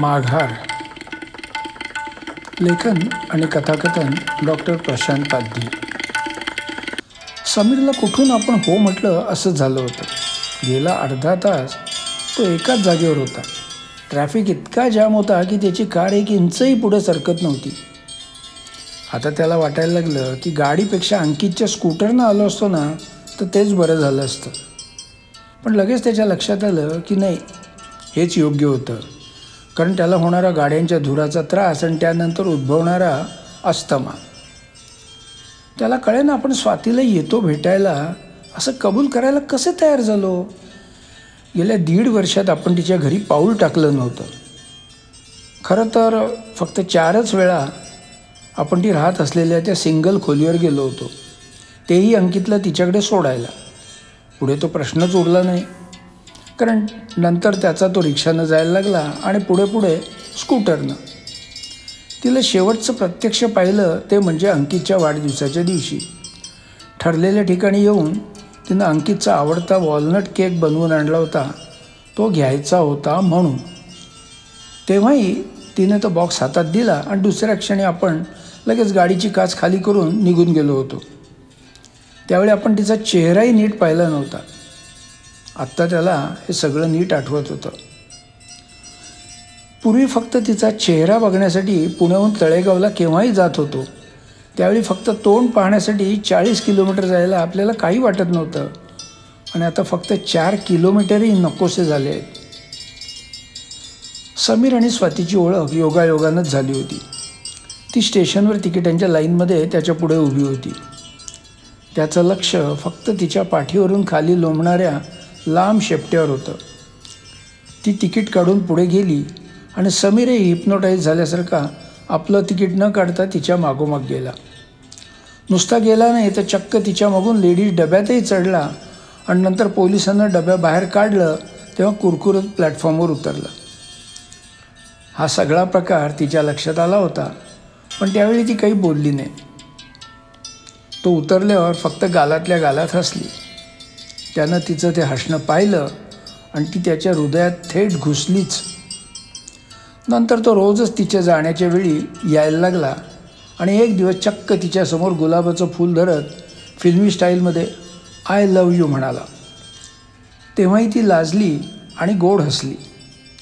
माघार. लेखन आणि कथाकथन डॉक्टर प्रशांत पाद्धी समीरला कुठून आपण हो म्हटलं असं झालं होतं. गेला अर्धा तास तो एकाच जागेवर होता. ट्रॅफिक इतका जाम होता की त्याची कार एक इंचही पुढे सरकत नव्हती. आता त्याला वाटायला लागलं की गाडीपेक्षा अंकितच्या स्कूटरनं आलो असतो ना तर तेच बरं झालं असतं. पण लगेच त्याच्या लक्षात आलं की नाही हेच योग्य होतं. कारण त्याला होणारा गाड्यांच्या धुराचा त्रास आणि त्यानंतर उद्भवणारा अस्थमा. त्याला कळेना आपण स्वातीला येतो भेटायला. असं कबूल करायला कसे तयार झालो? गेल्या दीड वर्षात आपण तिच्या घरी पाऊल टाकलं नव्हतं. खरं तर फक्त चारच वेळा आपण ती राहत असलेल्या त्या सिंगल खोलीवर गेलो होतो. तेही अंकितला तिच्याकडे सोडायला. पुढे तो प्रश्नच उरला नाही. कारण नंतर त्याचा तो रिक्षानं जायला लागला आणि पुढे पुढे स्कूटरनं. तिला शेवटचं प्रत्यक्ष पाहिलं ते म्हणजे अंकितच्या वाढदिवसाच्या दिवशी. ठरलेल्या ठिकाणी येऊन तिनं अंकितचा आवडता वॉलनट केक बनवून आणला होता. तो घ्यायचा होता म्हणून. तेव्हाही तिने तो बॉक्स हातात दिला आणि दुसऱ्या क्षणी आपण लगेच गाडीची काच खाली करून निघून गेलो होतो. त्यावेळी आपण तिचा चेहराही नीट पाहिला नव्हता. आत्ता त्याला हे सगळं नीट आठवत होतं. पूर्वी फक्त तिचा चेहरा बघण्यासाठी पुण्याहून तळेगावला केव्हाही जात होतो. त्यावेळी फक्त तोंड पाहण्यासाठी चाळीस किलोमीटर जायला आपल्याला काही वाटत नव्हतं. आणि आता फक्त चार किलोमीटरही नकोसे झाले आहेत. समीर आणि स्वातीची ओळख योगायोगानंच झाली होती. ती स्टेशनवर तिकिटांच्या लाईनमध्ये त्याच्या पुढे उभी होती. त्याचं लक्ष फक्त तिच्या पाठीवरून खाली लोंबणाऱ्या लांब शेपट्यावर होतं. ती तिकीट काढून पुढे गेली आणि समीरही हिप्नोटाईज झाल्यासारखा आपलं तिकीट न काढता तिच्या मागोमाग गेला. नुसता गेला नाही तर चक्क तिच्या मागून लेडीज डब्यातही चढला आणि नंतर पोलिसांना डब्या बाहेर काढलं तेव्हा कुरकुरत प्लॅटफॉर्मवर उतरला. हा सगळा प्रकार तिच्या लक्षात आला होता पण त्यावेळी ती काही बोलली नाही. तो उतरल्यावर फक्त गालातल्या गालात हसली. त्यानं तिचं ते हसणं पाहिलं आणि ती त्याच्या हृदयात थेट घुसलीच. नंतर तो रोजच तिच्या जाण्याच्या वेळी यायला लागला आणि एक दिवस चक्क तिच्यासमोर गुलाबाचं फूल धरत फिल्मी स्टाईलमध्ये आय लव यू म्हणाला. तेव्हाही ती लाजली आणि गोड हसली.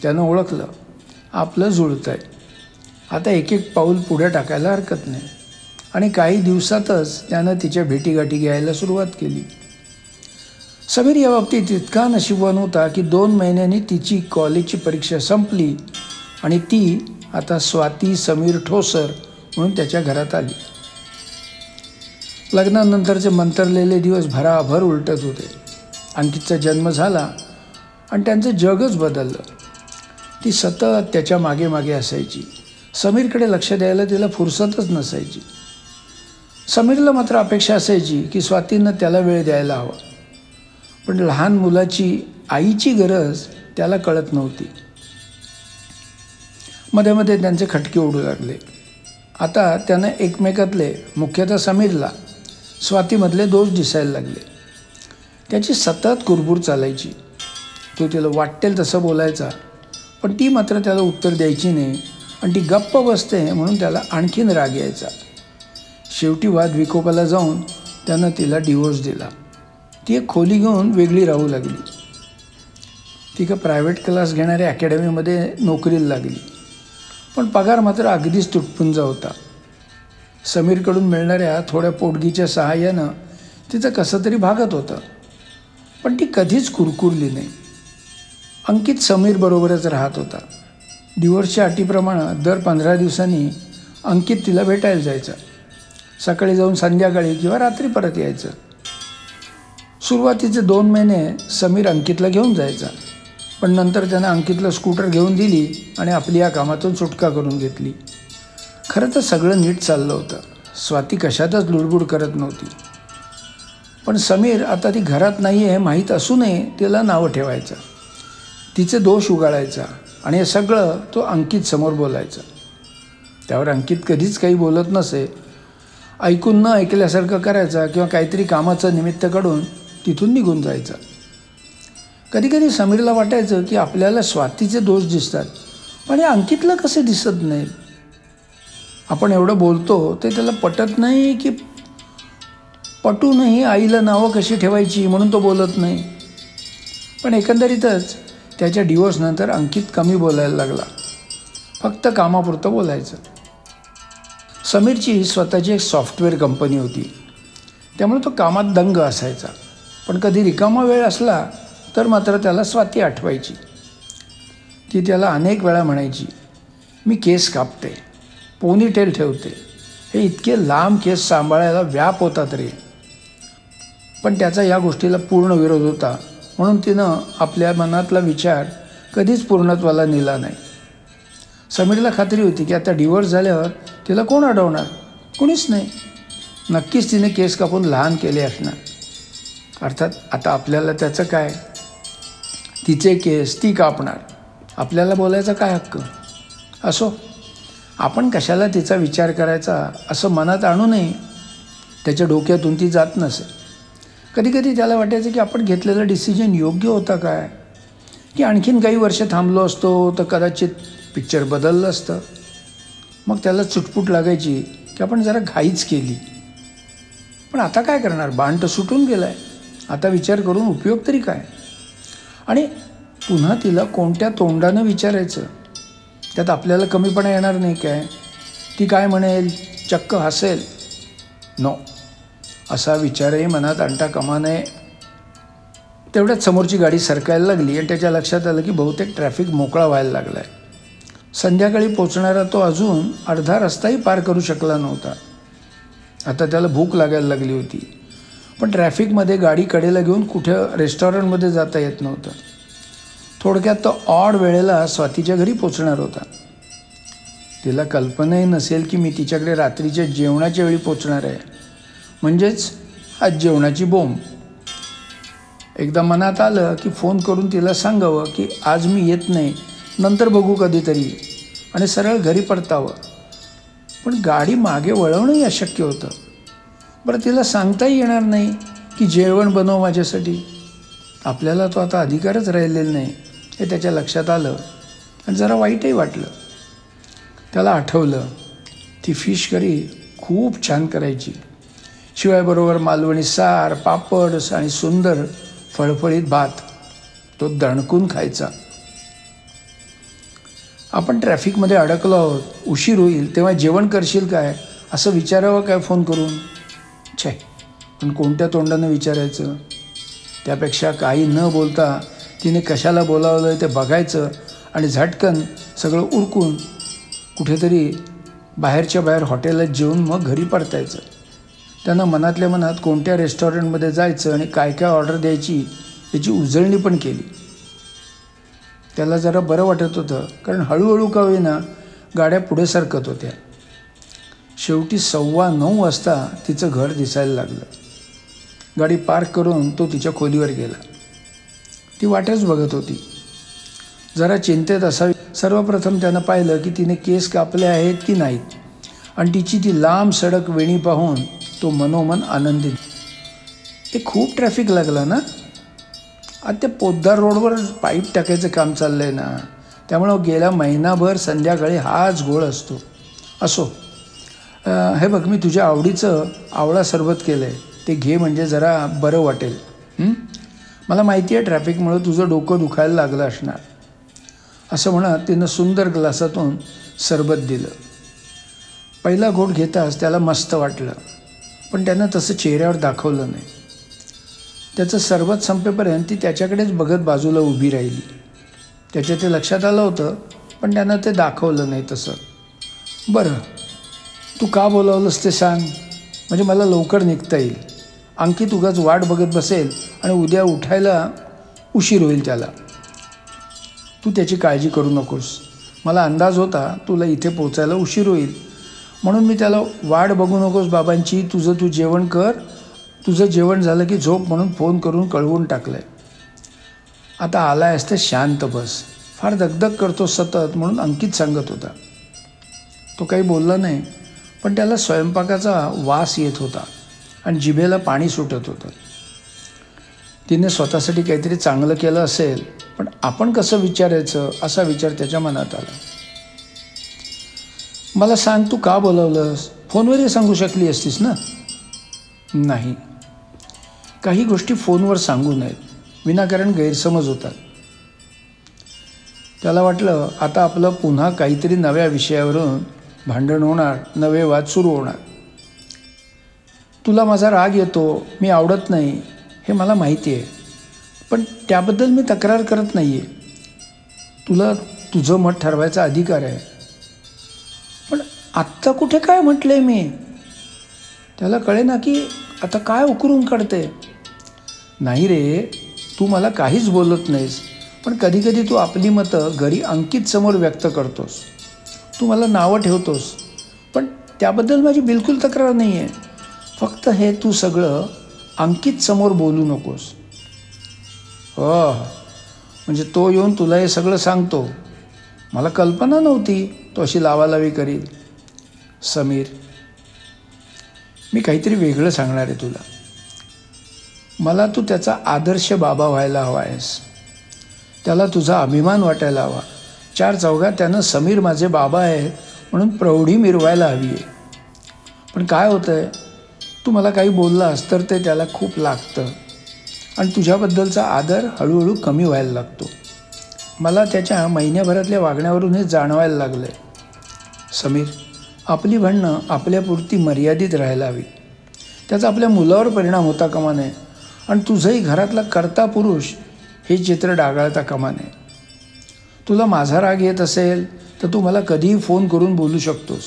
त्यानं ओळखलं आपलं जुळतं आहे आता एक एक पाऊल पुढे टाकायला हरकत नाही. आणि काही दिवसातच त्यानं तिच्या भेटीगाठी घ्यायला सुरुवात केली. समीर या बाबतीत इतका नशिबवान होता की दोन महिन्यांनी तिची कॉलेजची परीक्षा संपली आणि ती आता स्वाती समीर ठोसर म्हणून त्याच्या घरात आली. लग्नानंतरचे मंतरलेले दिवस भराभर उलटत होते. अंकितचा जन्म झाला आणि त्यांचं जगच बदललं. ती सतत त्याच्यामागे मागे असायची. समीरकडे लक्ष द्यायला तिला फुरसतच नसायची. समीरला मात्र अपेक्षा असायची की स्वातीनं त्याला वेळ द्यायला हवा. पण लहान मुलाची आईची गरज त्याला कळत नव्हती. मध्ये मध्ये त्यांचे खटके उडू लागले. आता त्यानं एकमेकातले मुख्यतः समीरला स्वातीमधले दोष दिसायला लागले. त्याची सतत कुरबूर चालायची. तो तिला वाटेल तसं बोलायचा पण ती मात्र त्याला उत्तर द्यायची नाही आणि ती गप्प बसते म्हणून त्याला आणखीन राग यायचा. शेवटी वाद विकोपाला जाऊन त्यानं तिला डिवोर्स दिला. ती एक खोली घेऊन वेगळी राहू लागली. ती का प्रायव्हेट क्लास घेणाऱ्या अकॅडमीमध्ये नोकरीला लागली. पण पगार मात्र अगदीच तुटपुंजा होता. समीरकडून मिळणाऱ्या थोड्या पोटगीच्या सहाय्यानं तिचं कसं तरी भागत होतं. पण ती कधीच कुरकुरली नाही. अंकित समीरबरोबरच राहत होता. डिवोर्सच्या अटीप्रमाणे दर पंधरा दिवसांनी अंकित तिला भेटायला जायचा. सकाळी जाऊन संध्याकाळी किंवा रात्री परत यायचं. सुरुवातीचे दोन महिने समीर अंकितला घेऊन जायचा. पण नंतर त्यानं अंकितला स्कूटर घेऊन दिली आणि आपली या कामातून सुटका करून घेतली. खरं तर सगळं नीट चाललं होतं. स्वाती कशातच लुडबुड करत नव्हती. पण समीर आता ती घरात नाही आहे माहीत असूनही तिला नावं ठेवायचं. तिचे दोष उगाळायचा आणि हे सगळं तो अंकित समोर बोलायचा. त्यावर अंकित कधीच काही बोलत नसे. ऐकून न ऐकल्यासारखं करायचा किंवा काहीतरी कामाचं निमित्त काढून तिथून निघून जायचा. कधीकधी समीरला वाटायचं की आपल्याला स्वातीचे दोष दिसतात पण हे अंकितला कसे दिसत नाही आपण एवढं बोलतो ते त्याला पटत नाही की पटूनही आईला नावं कशी ठेवायची म्हणून तो बोलत नाही. पण एकंदरीतच त्याच्या डिवोर्सनंतर अंकित कमी बोलायला लागला. फक्त कामापुरतं बोलायचं. समीरची स्वतःची एक सॉफ्टवेअर कंपनी होती. त्यामुळे तो कामात दंग असायचा. पण कधी रिकामा वेळ असला तर मात्र त्याला स्वाती आठवायची. ती त्याला अनेक वेळा म्हणायची मी केस कापते पोनीटेल ठेवते. हे इतके लांब केस सांभाळायला व्याप होतात रे पण त्याचा या गोष्टीला पूर्ण विरोध होता. म्हणून तिनं आपल्या मनातला विचार कधीच पूर्णत्वाला नेला नाही. समीरला खात्री होती की आता डिवोर्स झाल्यावर तिला कोण अडवणार? कोणीच नाही. नक्कीच तिने केस कापून लहान केले असणार. अर्थात आता आपल्याला त्याचं काय? तिचे केस ती कापणार. आपल्याला बोलायचा काय हक्क? असो. आपण कशाला तिचा विचार करायचा असं मनात आणू नये? त्याच्या डोक्यातून ती जात नसे कधीकधी त्याला वाटायचं की आपण घेतलेलं डिसिजन योग्य होता काय? की आणखीन काही वर्ष थांबलो असतो तर कदाचित पिक्चर बदललं असतं. मग त्याला चुटपुट लागायची की आपण जरा घाईच केली. पण आता काय करणार? बांट सुटून गेला आहे आता विचार करून उपयोग तरी काय? आणि पुन्हा तिला कोणत्या तोंडानं विचारायचं? त्यात आपल्याला कमीपणा येणार नाही काय? ती काय म्हणेल? चक्क हसेल. नो असा विचारही मनात आणता कामा नये. तेवढ्यात समोरची गाडी सरकायला लागली आणि त्याच्या लक्षात आलं की बहुतेक ट्रॅफिक मोकळा व्हायला लागला आहे संध्याकाळी पोचणारा तो अजून अर्धा रस्ताही पार करू शकला नव्हता. आता त्याला भूक लागायला लागली होती. पण ट्रॅफिकमध्ये गाडी कडेला घेऊन कुठं रेस्टॉरंटमध्ये जाता येत नव्हतं. थोडक्यात तो ऑड वेळेला स्वातीच्या घरी पोचणार होता. तिला कल्पनाही नसेल की मी तिच्याकडे रात्रीच्या जेवणाच्या वेळी पोचणार आहे. म्हणजेच आज जेवणाची बोंब. एकदा मनात आलं की फोन करून तिला सांगावं की आज मी येत नाही नंतर बघू कधीतरी आणि सरळ घरी परतावं. पण गाडी मागे वळवणंही अशक्य होतं. बरं तिला सांगताही येणार नाही की जेवण बनव माझ्यासाठी. आपल्याला तो आता अधिकारच राहिलेला नाही हे त्याच्या लक्षात आलं आणि जरा वाईटही वाटलं. त्याला आठवलं ती फिश करी खूप छान करायची. शिवाय बरोबर मालवणी सार पापड आणि सुंदर फळफळीत भात तो दणकून खायचा. आपण ट्रॅफिकमध्ये अडकलो आहोत उशीर होईल तेव्हा जेवण करशील काय? असं विचारावं काय फोन करून? छे पण कोणत्या तोंडानं विचारायचं? त्यापेक्षा काही न बोलता तिने कशाला बोलावलं आहे ते बघायचं आणि झटकन सगळं उरकून कुठेतरी बाहेरच्या बाहेर हॉटेलात जेवून मग घरी परतायचं. त्यांना मनातल्या मनात कोणत्या रेस्टॉरंटमध्ये जायचं आणि काय काय ऑर्डर द्यायची याची उजळणी पण केली. त्याला जरा बरं वाटत होतं कारण हळूहळू का होईना गाड्या पुढे सरकत होत्या. शेवटी सव्वा नऊ वाजता तिचं घर दिसायला लागलं. गाडी पार्क करून तो तिच्या खोलीवर गेला. ती वाटच बघत होती. जरा चिंतेत असावी. सर्वप्रथम त्यानं पाहिलं की तिने केस कापले आहेत की नाहीत. आणि तिची ती लांब सडक वेणी पाहून तो मनोमन आनंदित. ते खूप ट्रॅफिक लागला ना? आता पोद्दार रोडवर पाईप टाकायचं काम चाललं आहे ना? त्यामुळं गेला महिनाभर संध्याकाळी हाच घोळ असतो. असो. हे बघ मी तुझ्या आवडीचं आवळा सरबत केलं आहे ते घे म्हणजे जरा बरं वाटेल. मला माहिती आहे ट्रॅफिकमुळं तुझं डोकं दुखायला लागलं असणार. असं म्हणत तिनं सुंदर ग्लासातून सरबत दिलं. पहिला घोट घेताच त्याला मस्त वाटलं. पण त्यानं तसं चेहऱ्यावर दाखवलं नाही. त्याचं सरबत संपेपर्यंत ती त्याच्याकडेच बघत बाजूला उभी राहिली. त्याच्या ते लक्षात आलं होतं पण त्यानं ते दाखवलं नाही तसं. बरं तू का बोलावलंस ते सांग. म्हणजे मला लवकर निघता येईल. अंकित उगाच वाट बघत बसेल आणि उद्या उठायला उशीर होईल त्याला. तू त्याची काळजी करू नकोस. मला अंदाज होता तुला इथे पोचायला उशीर होईल. म्हणून मी त्याला वाट बघू नकोस बाबांची. तुझं तू जेवण कर. तुझं जेवण झालं की झोप म्हणून फोन करून कळवून टाकलं आहे आता आलाय असते शांत बस. फार दगदग करतो सतत म्हणून अंकित सांगत होता. तो काही बोलला नाही. पण त्याला स्वयंपाकाचा वास येत होता आणि जिभेला पाणी सुटत होतं. तिने स्वतःसाठी काहीतरी चांगलं केलं असेल पण आपण कसं विचारायचं असा विचार त्याच्या मनात आला. मला सांग तू का बोलावलंस? फोनवरही सांगू शकली असतीस ना? नाही. काही गोष्टी फोनवर सांगू नयेत. विनाकारण गैरसमज होतात. त्याला वाटलं आता आपलं पुन्हा काहीतरी नव्या विषयावरून भांडण होणार नवे वाद सुरू होणार. तुला माझा राग येतो मी आवडत नाही हे मला माहिती आहे. पण त्याबद्दल मी तक्रार करत नाही आहे तुला तुझं मत ठरवायचा अधिकार आहे. पण आत्ता कुठे काय म्हटलं आहे मी? त्याला कळे ना की आता काय उकरून काढते. नाही रे तू मला काहीच बोलत नाहीस पण कधीकधी तू आपली मतं घरी अंकित समोर व्यक्त करतोस. तू मला नावं ठेवतोस. पण त्याबद्दल माझी बिलकुल तक्रार नाही आहे फक्त हे तू सगळं अंकित समोर बोलू नकोस. हो. म्हणजे तो येऊन तुला हे सगळं सांगतो. मला कल्पना नव्हती तो अशी लावालावी करील. समीर मी काहीतरी वेगळं सांगणार आहे तुला. मला तू त्याचा आदर्श बाबा व्हायला हवा आहेस त्याला तुझा अभिमान वाटायला हवा. चार चौघात त्यानं समीर माझे बाबा आहेत म्हणून प्रौढी मिरवायला हवी आहे. पण काय होतं आहे तू मला काही बोललास तर ते त्याला खूप लागतं. आणि तुझ्याबद्दलचा आदर हळूहळू कमी व्हायला लागतो. मला त्याच्या महिन्याभरातल्या वागण्यावरून हे जाणवायला लागलं आहे समीर आपली भांडणं आपल्यापुरती मर्यादित राहायला हवी. त्याचा आपल्या मुलावर परिणाम होता कामा नये. आणि तुझंही घरातला कर्ता पुरुष हे चित्र डागाळता कामा नये. तुला माझा राग येत असेल तर तू मला कधीही फोन करून बोलू शकतोस.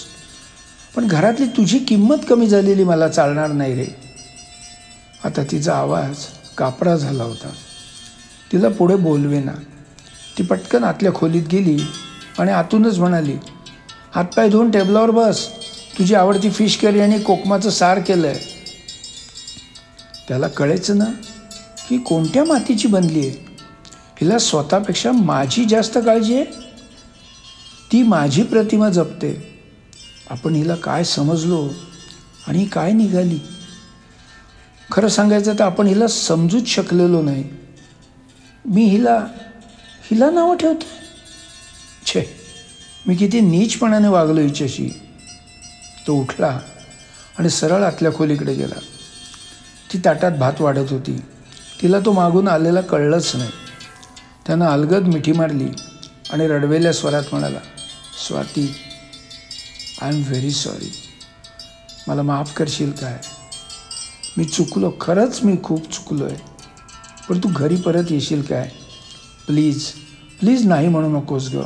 पण घरातली तुझी किंमत कमी झालेली मला चालणार नाही रे. आता तिचा आवाज कापरा झाला होता. तिला पुढे बोलवेना. ती पटकन आतल्या खोलीत गेली आणि आतूनच म्हणाली हातपाय धुवून टेबलावर बस. तुझी आवडती फिश करी आणि कोकमाचं सार केलं आहे त्याला कळेच ना की कोणत्या मातीची बनली आहे हिला स्वतःपेक्षा माझी जास्त काळजी आहे? ती माझी प्रतिमा जपते. आपण हिला काय समजलो आणि काय निघाली? खरं सांगायचं तर आपण हिला समजूच शकलेलो नाही. मी हिला हिला नावं ठेवते? छे मी किती नीचपणाने वागलो हिच्याशी. तो उठला आणि सरळ आतल्या खोलीकडे गेला. ती ताटात भात वाढत होती. तिला तो मागून आलेला कळलंच नाही. त्यानं अलगद मिठी मारली आणि रडवेल्या स्वरात म्हणाला Swati I am very sorry मला माफ करशील काय? मी चुकलो खरंच मी खूप चुकलो आहे पण तू घरी परत येशील काय? प्लीज प्लीज नाही म्हणू नकोस गं.